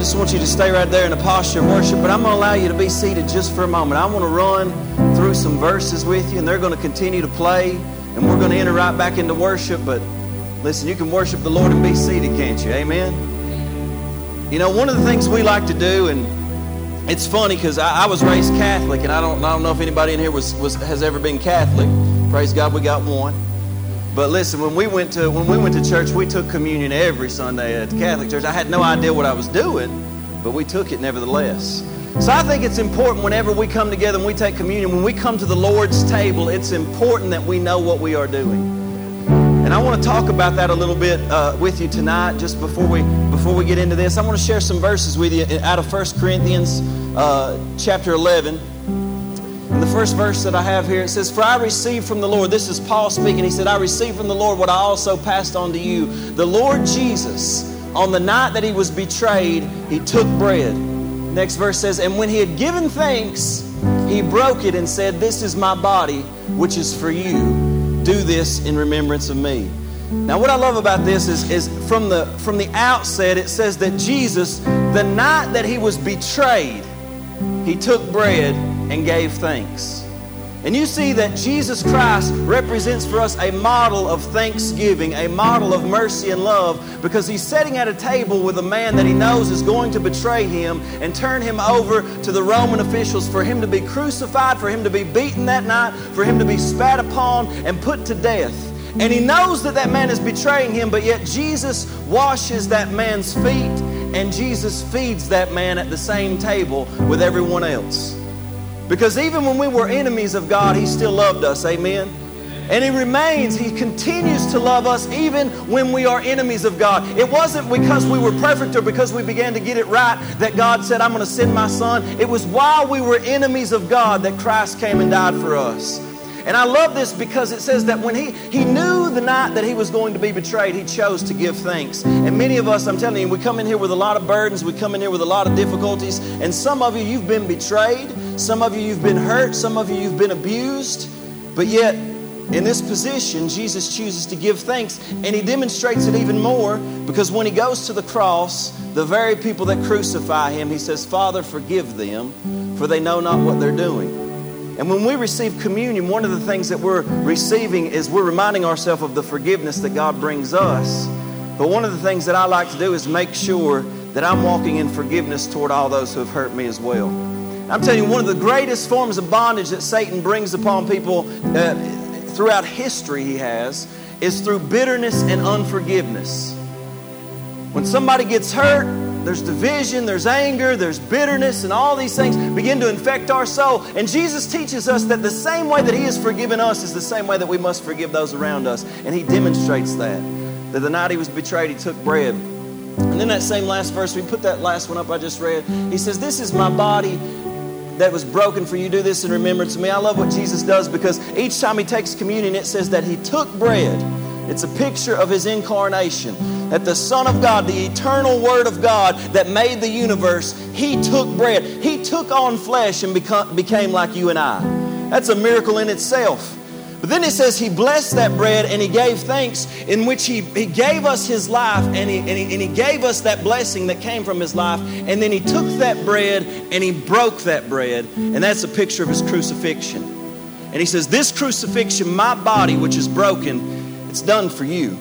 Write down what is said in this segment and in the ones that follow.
just want you to stay right there in a posture of worship, but I'm going to allow you to be seated just for a moment. I want to run through some verses with you, and they're going to continue to play, and we're going to enter right back into worship. But listen, you can worship the Lord and be seated, can't you? Amen. You know, one of the things we like to do, and it's funny because I, I, was raised Catholic, and I don't, I don't know if anybody in here was, was, has ever been Catholic. Praise God, we got one. But listen, when we went to when we went to church, we took communion every Sunday at the Catholic church. I had no idea what I was doing, but we took it nevertheless. So I think it's important whenever we come together and we take communion, when we come to the Lord's table, it's important that we know what we are doing. And I want to talk about that a little bit uh, with you tonight, just before we before we get into this. I want to share some verses with you out of 1 Corinthians uh, chapter 11. First verse that I have here, it says, For I received from the Lord, this is Paul speaking. He said, I received from the Lord what I also passed on to you. The Lord Jesus, on the night that he was betrayed, he took bread. Next verse says, And when he had given thanks, he broke it and said, This is my body, which is for you. Do this in remembrance of me. Now, what I love about this is, is from, the, from the outset, it says that Jesus, the night that he was betrayed, he took bread and gave thanks. And you see that Jesus Christ represents for us a model of thanksgiving, a model of mercy and love, because he's sitting at a table with a man that he knows is going to betray him and turn him over to the Roman officials for him to be crucified, for him to be beaten that night, for him to be spat upon and put to death. And he knows that that man is betraying him, but yet Jesus washes that man's feet and Jesus feeds that man at the same table with everyone else. Because even when we were enemies of God, He still loved us. Amen. And He remains, He continues to love us even when we are enemies of God. It wasn't because we were perfect or because we began to get it right that God said, I'm going to send my Son. It was while we were enemies of God that Christ came and died for us. And I love this because it says that when he, he knew the night that he was going to be betrayed, he chose to give thanks. And many of us, I'm telling you, we come in here with a lot of burdens, we come in here with a lot of difficulties, and some of you, you've been betrayed, some of you, you've been hurt, some of you, you've been abused, but yet, in this position, Jesus chooses to give thanks, and he demonstrates it even more because when he goes to the cross, the very people that crucify him, he says, Father, forgive them, for they know not what they're doing. And when we receive communion, one of the things that we're receiving is we're reminding ourselves of the forgiveness that God brings us. But one of the things that I like to do is make sure that I'm walking in forgiveness toward all those who have hurt me as well. I'm telling you, one of the greatest forms of bondage that Satan brings upon people uh, throughout history, he has, is through bitterness and unforgiveness. When somebody gets hurt, there's division, there's anger, there's bitterness, and all these things begin to infect our soul. And Jesus teaches us that the same way that He has forgiven us is the same way that we must forgive those around us. And He demonstrates that. That the night He was betrayed, He took bread. And then that same last verse, we put that last one up I just read. He says, This is my body that was broken for you. Do this in remembrance of me. I love what Jesus does because each time He takes communion, it says that He took bread. It's a picture of His incarnation that the Son of God, the eternal Word of God that made the universe, He took bread. He took on flesh and became like you and I. That's a miracle in itself. But then it says he blessed that bread and he gave thanks, in which he, he gave us his life and he, and, he, and he gave us that blessing that came from his life. And then he took that bread and he broke that bread. And that's a picture of his crucifixion. And he says, This crucifixion, my body, which is broken, it's done for you.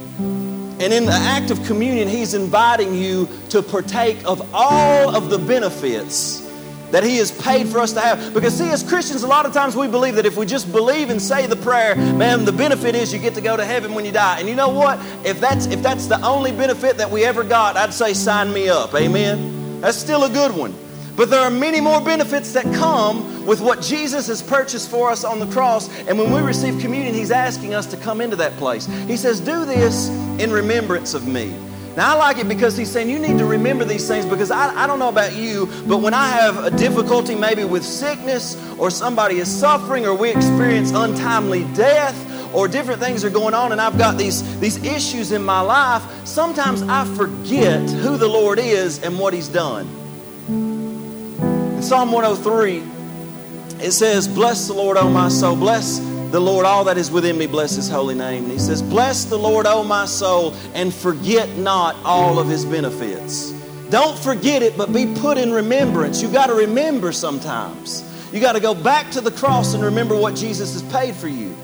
And in the act of communion, He's inviting you to partake of all of the benefits that He has paid for us to have. Because, see, as Christians, a lot of times we believe that if we just believe and say the prayer, man, the benefit is you get to go to heaven when you die. And you know what? If that's, if that's the only benefit that we ever got, I'd say sign me up. Amen? That's still a good one. But there are many more benefits that come with what Jesus has purchased for us on the cross. And when we receive communion, He's asking us to come into that place. He says, Do this in remembrance of me. Now, I like it because he's saying you need to remember these things because I, I don't know about you, but when I have a difficulty maybe with sickness or somebody is suffering or we experience untimely death or different things are going on and I've got these, these issues in my life, sometimes I forget who the Lord is and what he's done. In Psalm 103, it says, Bless the Lord, O my soul. Bless the Lord, all that is within me, bless his holy name. And he says, Bless the Lord, O my soul, and forget not all of his benefits. Don't forget it, but be put in remembrance. You got to remember sometimes. You got to go back to the cross and remember what Jesus has paid for you.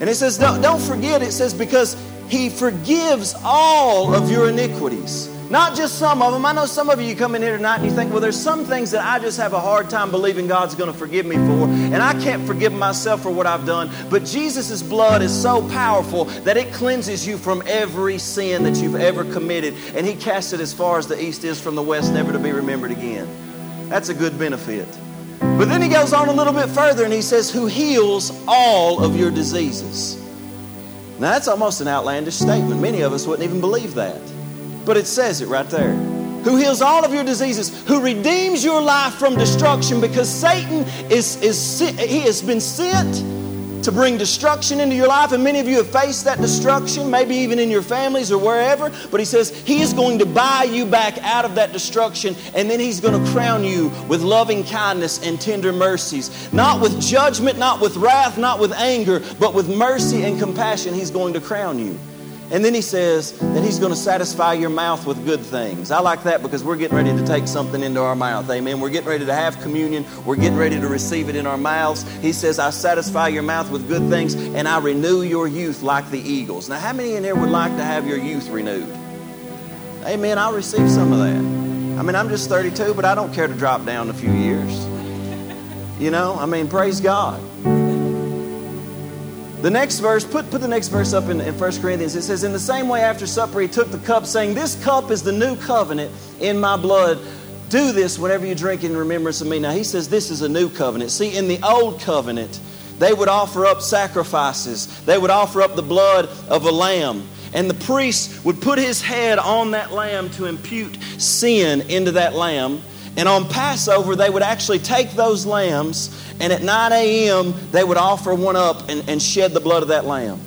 And it says, don't, don't forget, it says, because he forgives all of your iniquities. Not just some of them. I know some of you come in here tonight and you think, well, there's some things that I just have a hard time believing God's going to forgive me for, and I can't forgive myself for what I've done. But Jesus' blood is so powerful that it cleanses you from every sin that you've ever committed, and He casts it as far as the east is from the west, never to be remembered again. That's a good benefit. But then he goes on a little bit further and he says, Who heals all of your diseases. Now, that's almost an outlandish statement. Many of us wouldn't even believe that. But it says it right there. Who heals all of your diseases, who redeems your life from destruction because Satan is, is he has been sent to bring destruction into your life. And many of you have faced that destruction, maybe even in your families or wherever. But he says he is going to buy you back out of that destruction, and then he's going to crown you with loving kindness and tender mercies. Not with judgment, not with wrath, not with anger, but with mercy and compassion, he's going to crown you. And then he says that he's going to satisfy your mouth with good things. I like that because we're getting ready to take something into our mouth. Amen. We're getting ready to have communion. We're getting ready to receive it in our mouths. He says, I satisfy your mouth with good things and I renew your youth like the eagles. Now, how many in here would like to have your youth renewed? Amen. I'll receive some of that. I mean, I'm just 32, but I don't care to drop down a few years. You know, I mean, praise God. The next verse, put, put the next verse up in, in 1 Corinthians. It says, In the same way, after supper, he took the cup, saying, This cup is the new covenant in my blood. Do this whenever you drink in remembrance of me. Now, he says this is a new covenant. See, in the old covenant, they would offer up sacrifices, they would offer up the blood of a lamb. And the priest would put his head on that lamb to impute sin into that lamb. And on Passover, they would actually take those lambs and at 9 a.m., they would offer one up and, and shed the blood of that lamb.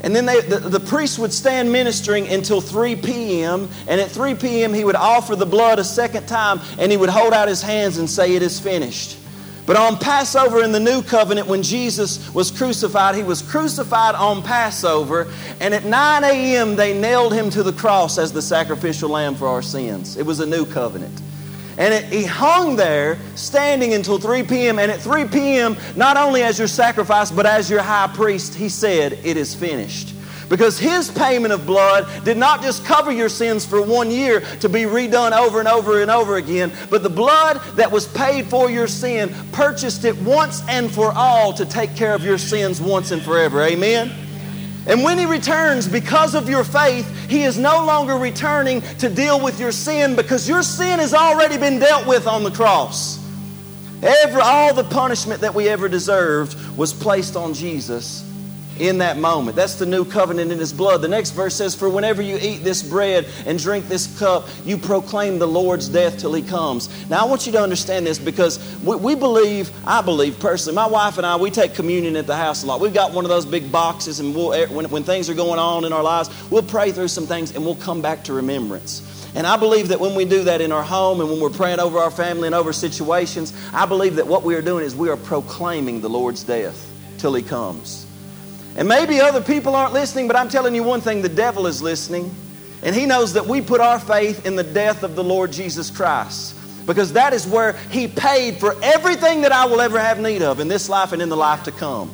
And then they, the, the priest would stand ministering until 3 p.m. And at 3 p.m., he would offer the blood a second time and he would hold out his hands and say, It is finished. But on Passover in the new covenant, when Jesus was crucified, he was crucified on Passover. And at 9 a.m., they nailed him to the cross as the sacrificial lamb for our sins. It was a new covenant. And it, he hung there standing until 3 p.m. And at 3 p.m., not only as your sacrifice, but as your high priest, he said, It is finished. Because his payment of blood did not just cover your sins for one year to be redone over and over and over again, but the blood that was paid for your sin purchased it once and for all to take care of your sins once and forever. Amen? And when He returns, because of your faith, He is no longer returning to deal with your sin because your sin has already been dealt with on the cross. Every, all the punishment that we ever deserved was placed on Jesus in that moment. That's the new covenant in his blood. The next verse says, For whenever you eat this bread and drink this cup, you proclaim the Lord's death till he comes. Now, I want you to understand this because we, we, believe, I believe personally, my wife and I, we take communion at the house a lot. We've got one of those big boxes, and we'll, eh, when, when things are going on in our lives, we'll pray through some things and we'll come back to remembrance. And I believe that when we do that in our home and when we're praying over our family and over situations, I believe that what we are doing is we are proclaiming the Lord's death till he comes. And maybe other people aren't listening, but I'm telling you one thing the devil is listening. And he knows that we put our faith in the death of the Lord Jesus Christ. Because that is where he paid for everything that I will ever have need of in this life and in the life to come.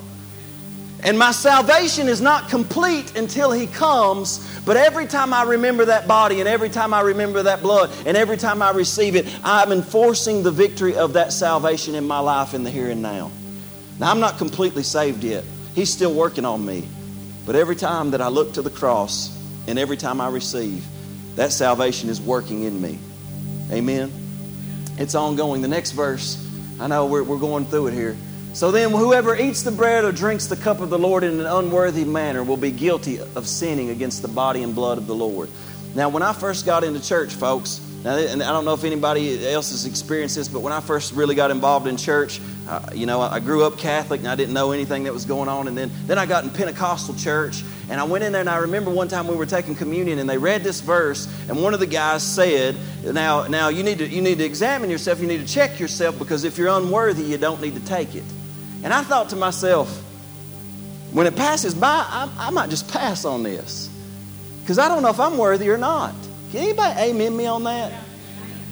And my salvation is not complete until he comes, but every time I remember that body and every time I remember that blood and every time I receive it, I'm enforcing the victory of that salvation in my life in the here and now. Now, I'm not completely saved yet. He's still working on me. But every time that I look to the cross and every time I receive, that salvation is working in me. Amen. It's ongoing. The next verse, I know we're, we're going through it here. So then, whoever eats the bread or drinks the cup of the Lord in an unworthy manner will be guilty of sinning against the body and blood of the Lord. Now, when I first got into church, folks, now, and I don't know if anybody else has experienced this, but when I first really got involved in church, uh, you know, I grew up Catholic and I didn't know anything that was going on. And then, then I got in Pentecostal church and I went in there and I remember one time we were taking communion and they read this verse and one of the guys said, now, now you, need to, you need to examine yourself, you need to check yourself because if you're unworthy, you don't need to take it. And I thought to myself, when it passes by, I, I might just pass on this because I don't know if I'm worthy or not. Can anybody amen me on that?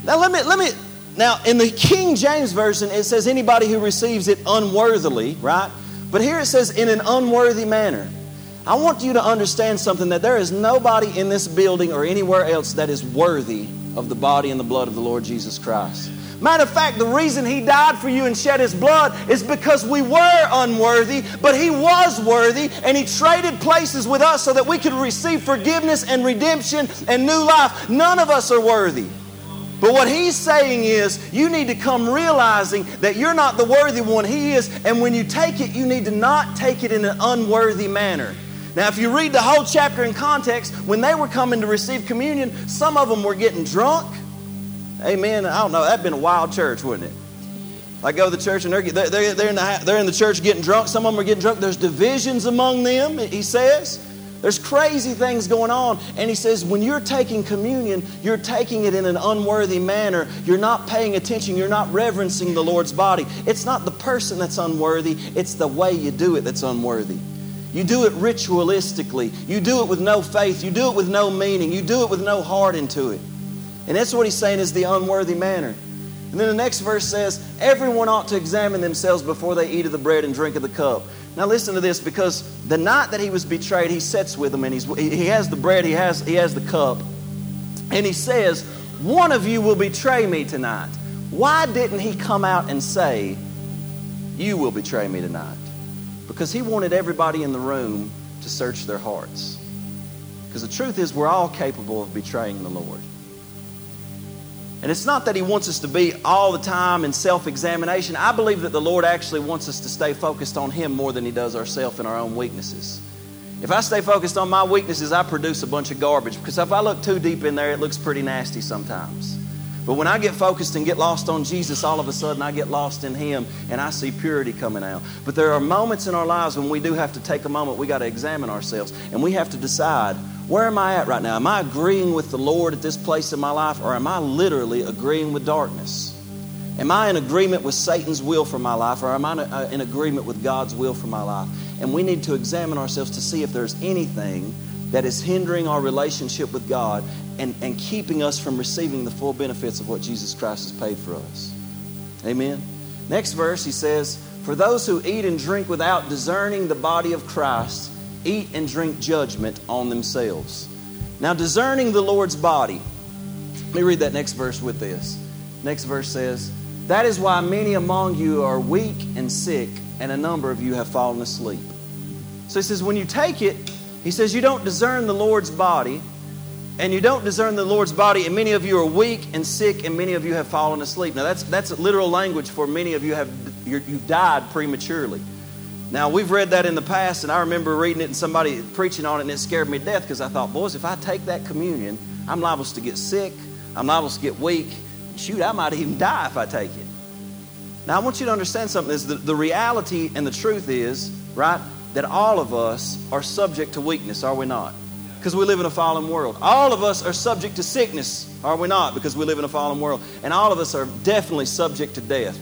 Now let me let me now in the King James version it says anybody who receives it unworthily, right? But here it says in an unworthy manner. I want you to understand something that there is nobody in this building or anywhere else that is worthy of the body and the blood of the Lord Jesus Christ. Matter of fact, the reason He died for you and shed His blood is because we were unworthy, but He was worthy, and He traded places with us so that we could receive forgiveness and redemption and new life. None of us are worthy. But what he's saying is, you need to come realizing that you're not the worthy one, he is. And when you take it, you need to not take it in an unworthy manner. Now, if you read the whole chapter in context, when they were coming to receive communion, some of them were getting drunk. Amen. I don't know. That'd been a wild church, wouldn't it? I go to the church and they're, they're, they're, in the, they're in the church getting drunk. Some of them are getting drunk. There's divisions among them, he says. There's crazy things going on. And he says, when you're taking communion, you're taking it in an unworthy manner. You're not paying attention. You're not reverencing the Lord's body. It's not the person that's unworthy, it's the way you do it that's unworthy. You do it ritualistically. You do it with no faith. You do it with no meaning. You do it with no heart into it. And that's what he's saying is the unworthy manner. And then the next verse says, Everyone ought to examine themselves before they eat of the bread and drink of the cup. Now listen to this, because the night that he was betrayed, he sits with them and he's, he has the bread, he has, he has the cup. And he says, One of you will betray me tonight. Why didn't he come out and say, You will betray me tonight? Because he wanted everybody in the room to search their hearts. Because the truth is, we're all capable of betraying the Lord. And it's not that He wants us to be all the time in self examination. I believe that the Lord actually wants us to stay focused on Him more than He does ourselves and our own weaknesses. If I stay focused on my weaknesses, I produce a bunch of garbage because if I look too deep in there, it looks pretty nasty sometimes. But when I get focused and get lost on Jesus, all of a sudden I get lost in Him and I see purity coming out. But there are moments in our lives when we do have to take a moment, we got to examine ourselves and we have to decide where am I at right now? Am I agreeing with the Lord at this place in my life or am I literally agreeing with darkness? Am I in agreement with Satan's will for my life or am I uh, in agreement with God's will for my life? And we need to examine ourselves to see if there's anything that is hindering our relationship with God and, and keeping us from receiving the full benefits of what Jesus Christ has paid for us. Amen. Next verse, he says, For those who eat and drink without discerning the body of Christ, eat and drink judgment on themselves. Now, discerning the Lord's body. Let me read that next verse with this. Next verse says, That is why many among you are weak and sick, and a number of you have fallen asleep. So he says, when you take it, he says, you don't discern the Lord's body, and you don't discern the Lord's body, and many of you are weak and sick, and many of you have fallen asleep. Now, that's, that's literal language for many of you have you've died prematurely. Now, we've read that in the past, and I remember reading it and somebody preaching on it, and it scared me to death because I thought, boys, if I take that communion, I'm liable to get sick, I'm liable to get weak. Shoot, I might even die if I take it. Now, I want you to understand something is the, the reality and the truth is, right, that all of us are subject to weakness, are we not? Because we live in a fallen world. All of us are subject to sickness, are we not? Because we live in a fallen world. And all of us are definitely subject to death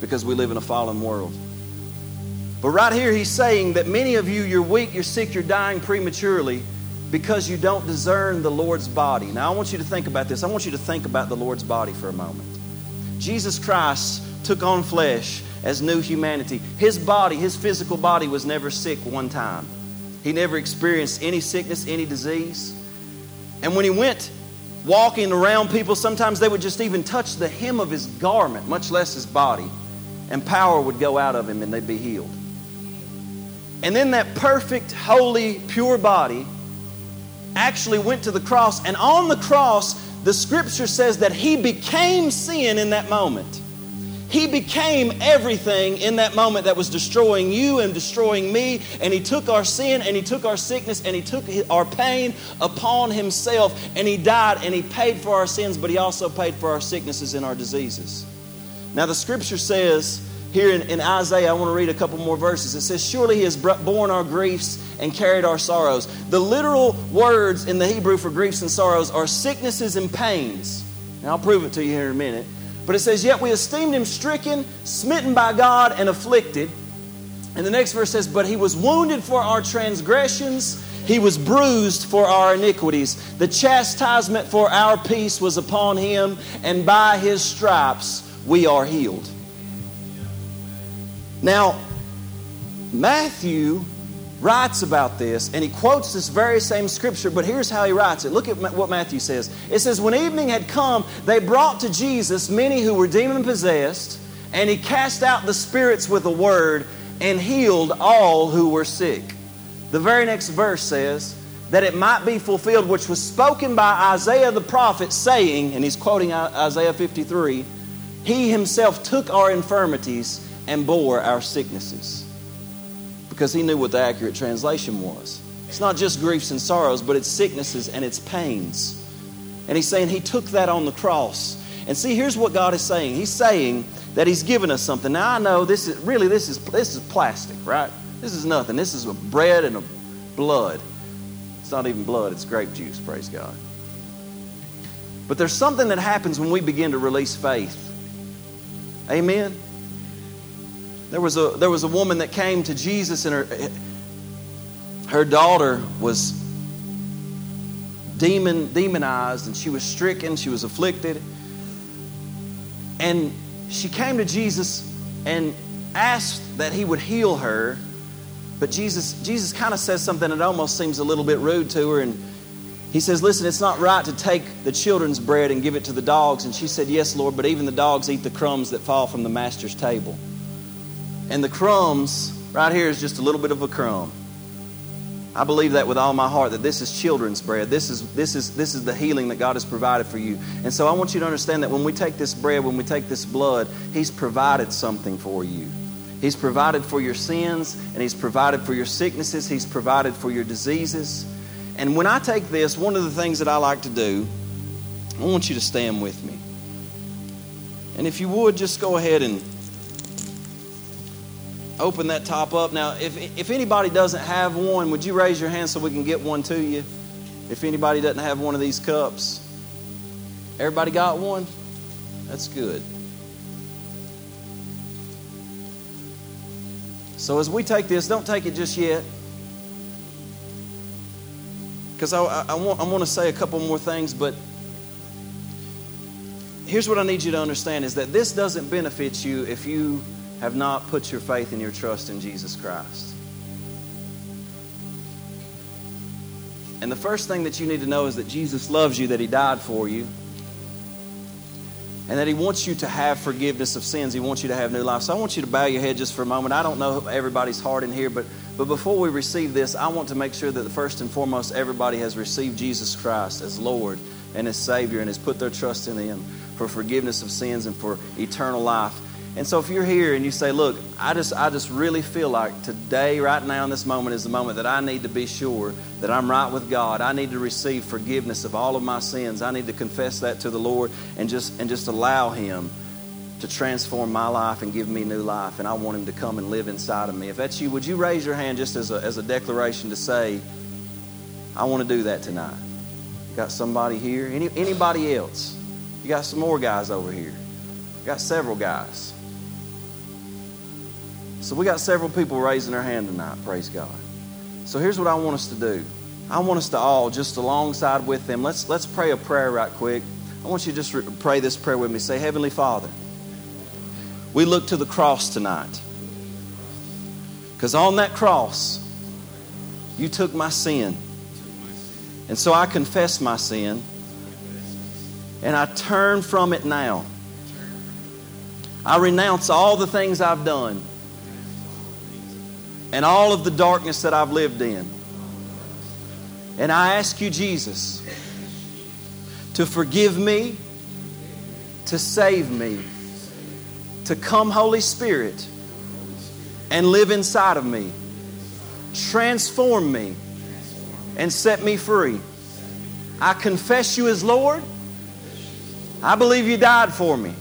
because we live in a fallen world. But right here, he's saying that many of you, you're weak, you're sick, you're dying prematurely because you don't discern the Lord's body. Now, I want you to think about this. I want you to think about the Lord's body for a moment. Jesus Christ took on flesh as new humanity. His body, his physical body, was never sick one time. He never experienced any sickness, any disease. And when he went walking around people, sometimes they would just even touch the hem of his garment, much less his body, and power would go out of him and they'd be healed. And then that perfect, holy, pure body actually went to the cross. And on the cross, the scripture says that he became sin in that moment. He became everything in that moment that was destroying you and destroying me. And He took our sin and He took our sickness and He took our pain upon Himself. And He died and He paid for our sins, but He also paid for our sicknesses and our diseases. Now, the scripture says here in, in, Isaiah, I want to read a couple more verses. It says, Surely he has borne our griefs and carried our sorrows. The literal words in the Hebrew for griefs and sorrows are sicknesses and pains. And I'll prove it to you here in a minute. But it says, Yet we esteemed him stricken, smitten by God, and afflicted. And the next verse says, But he was wounded for our transgressions, He was bruised for our iniquities. The chastisement for our peace was upon him, and by his stripes we are healed. Now, Matthew writes about this, and he quotes this very same scripture, but here's how he writes it. Look at what Matthew says. It says, When evening had come, they brought to Jesus many who were demon possessed, and he cast out the spirits with a word and healed all who were sick. The very next verse says, that it might be fulfilled, which was spoken by Isaiah the prophet, saying, and he's quoting Isaiah 53 He himself took our infirmities and bore our sicknesses. Because he knew what the accurate translation was. It's not just griefs and sorrows, but it's sicknesses and it's pains. And he's saying he took that on the cross. And see, here's what God is saying. He's saying that he's given us something. Now I know this is really this is this is plastic, right? This is nothing. This is a bread and a blood. It's not even blood, it's grape juice, praise God. But there's something that happens when we begin to release faith. Amen. There was a there was a woman that came to Jesus and her her daughter was demon demonized and she was stricken, she was afflicted. And she came to Jesus and asked that he would heal her. But Jesus, Jesus kind of says something that almost seems a little bit rude to her. And he says, Listen, it's not right to take the children's bread and give it to the dogs. And she said, Yes, Lord, but even the dogs eat the crumbs that fall from the master's table. And the crumbs, right here, is just a little bit of a crumb. I believe that with all my heart that this is children's bread. This is, this, is, this is the healing that God has provided for you. And so I want you to understand that when we take this bread, when we take this blood, He's provided something for you. He's provided for your sins, and He's provided for your sicknesses, He's provided for your diseases. And when I take this, one of the things that I like to do, I want you to stand with me. And if you would, just go ahead and open that top up. Now, if, if anybody doesn't have one, would you raise your hand so we can get one to you? If anybody doesn't have one of these cups, everybody got one? That's good. So as we take this, don't take it just yet. Because I, I, I, want, I want to say a couple more things, but here's what I need you to understand is that this doesn't benefit you if you have not put your faith and your trust in Jesus Christ. And the first thing that you need to know is that Jesus loves you, that He died for you, and that He wants you to have forgiveness of sins. He wants you to have new life. So I want you to bow your head just for a moment. I don't know everybody's heart in here, but, but before we receive this, I want to make sure that first and foremost, everybody has received Jesus Christ as Lord and as Savior and has put their trust in Him for forgiveness of sins and for eternal life. And so if you're here and you say, look, I just, I just really feel like today, right now, in this moment, is the moment that I need to be sure that I'm right with God. I need to receive forgiveness of all of my sins. I need to confess that to the Lord and just, and just allow Him to transform my life and give me new life. And I want Him to come and live inside of me. If that's you, would you raise your hand just as a, as a declaration to say, I want to do that tonight? Got somebody here? Any, anybody else? You got some more guys over here. You got several guys. So we got several people raising their hand tonight, praise God. So here's what I want us to do. I want us to all just alongside with them. Let's let's pray a prayer right quick. I want you to just re- pray this prayer with me. Say, Heavenly Father, we look to the cross tonight. Because on that cross, you took my sin. And so I confess my sin. And I turn from it now. I renounce all the things I've done and all of the darkness that I've lived in. And I ask you, Jesus, to forgive me, to save me, to come, Holy Spirit, and live inside of me. Transform me and set me free. I confess you as Lord. I believe you died for me.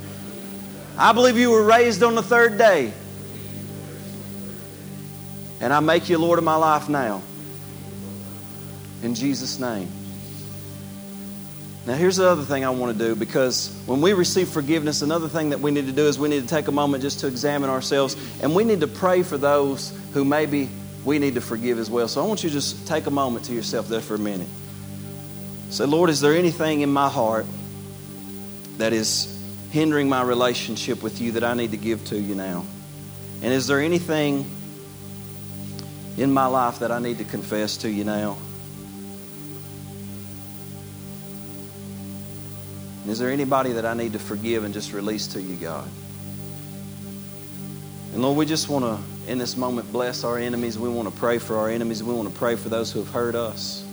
I believe you were raised on the third day. And I make you Lord of my life now. In Jesus' name. Now, here's the other thing I want to do because when we receive forgiveness, another thing that we need to do is we need to take a moment just to examine ourselves and we need to pray for those who maybe we need to forgive as well. So I want you to just take a moment to yourself there for a minute. Say, Lord, is there anything in my heart that is hindering my relationship with you that I need to give to you now? And is there anything in my life that I need to confess to you now? Is there anybody that I need to forgive and just release to you, God? And Lord, we just want to, in this moment, bless our enemies. We want to pray for our enemies. We want to pray for those who have hurt us.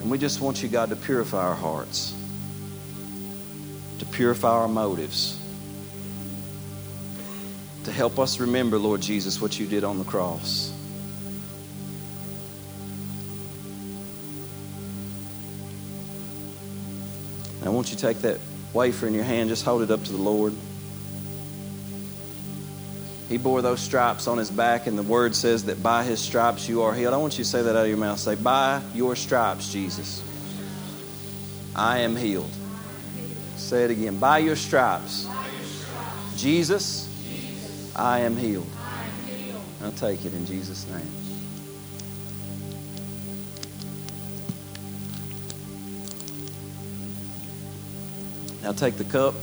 And we just want you, God, to purify our hearts, to purify our motives, to help us remember, Lord Jesus, what you did on the cross. Now, won't you take that wafer in your hand, just hold it up to the Lord. He bore those stripes on his back, and the word says that by his stripes you are healed. I want you to say that out of your mouth. Say, By your stripes, Jesus, I am healed. Say it again. By your stripes, Jesus, I am healed. I'll take it in Jesus' name. Now take the cup.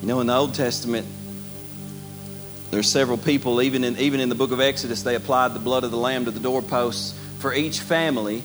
You know, in the Old Testament, there's several people, even in, even in the book of Exodus, they applied the blood of the Lamb to the doorposts for each family,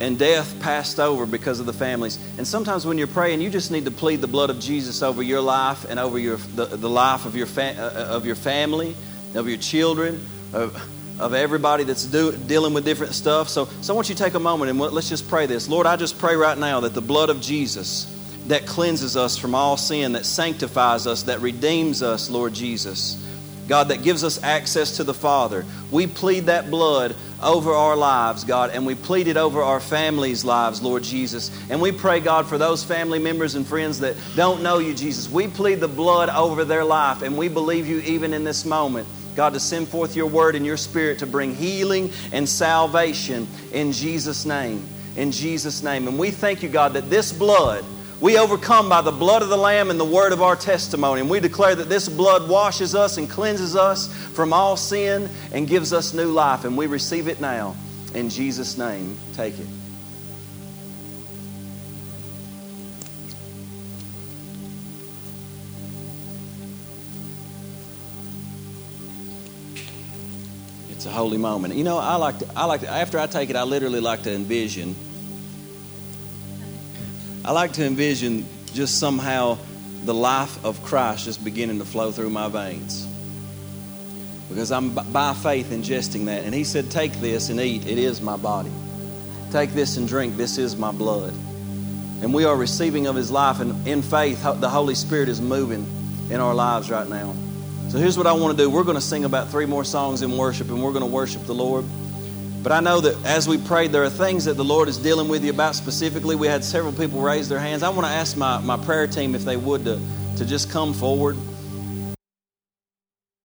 and death passed over because of the families. And sometimes when you're praying, you just need to plead the blood of Jesus over your life and over your, the, the life of your, fa- uh, of your family, of your children, of, of everybody that's do, dealing with different stuff. So, so I want you to take a moment and let's just pray this. Lord, I just pray right now that the blood of Jesus that cleanses us from all sin, that sanctifies us, that redeems us, Lord Jesus. God, that gives us access to the Father. We plead that blood over our lives, God, and we plead it over our families' lives, Lord Jesus. And we pray, God, for those family members and friends that don't know you, Jesus. We plead the blood over their life, and we believe you even in this moment. God, to send forth your word and your spirit to bring healing and salvation in Jesus' name. In Jesus' name. And we thank you, God, that this blood we overcome by the blood of the Lamb and the word of our testimony. And we declare that this blood washes us and cleanses us from all sin and gives us new life. And we receive it now. In Jesus' name, take it. It's a holy moment. You know, I like to, I like to, after I take it, I literally like to envision I like to envision just somehow the life of Christ just beginning to flow through my veins. Because I'm by faith ingesting that. And he said, Take this and eat. It is my body. Take this and drink. This is my blood. And we are receiving of his life. And in faith, the Holy Spirit is moving in our lives right now. So here's what I want to do. We're going to sing about three more songs in worship, and we're going to worship the Lord. But I know that as we prayed, there are things that the Lord is dealing with you about specifically. We had several people raise their hands. I want to ask my, my prayer team if they would to, to just come forward.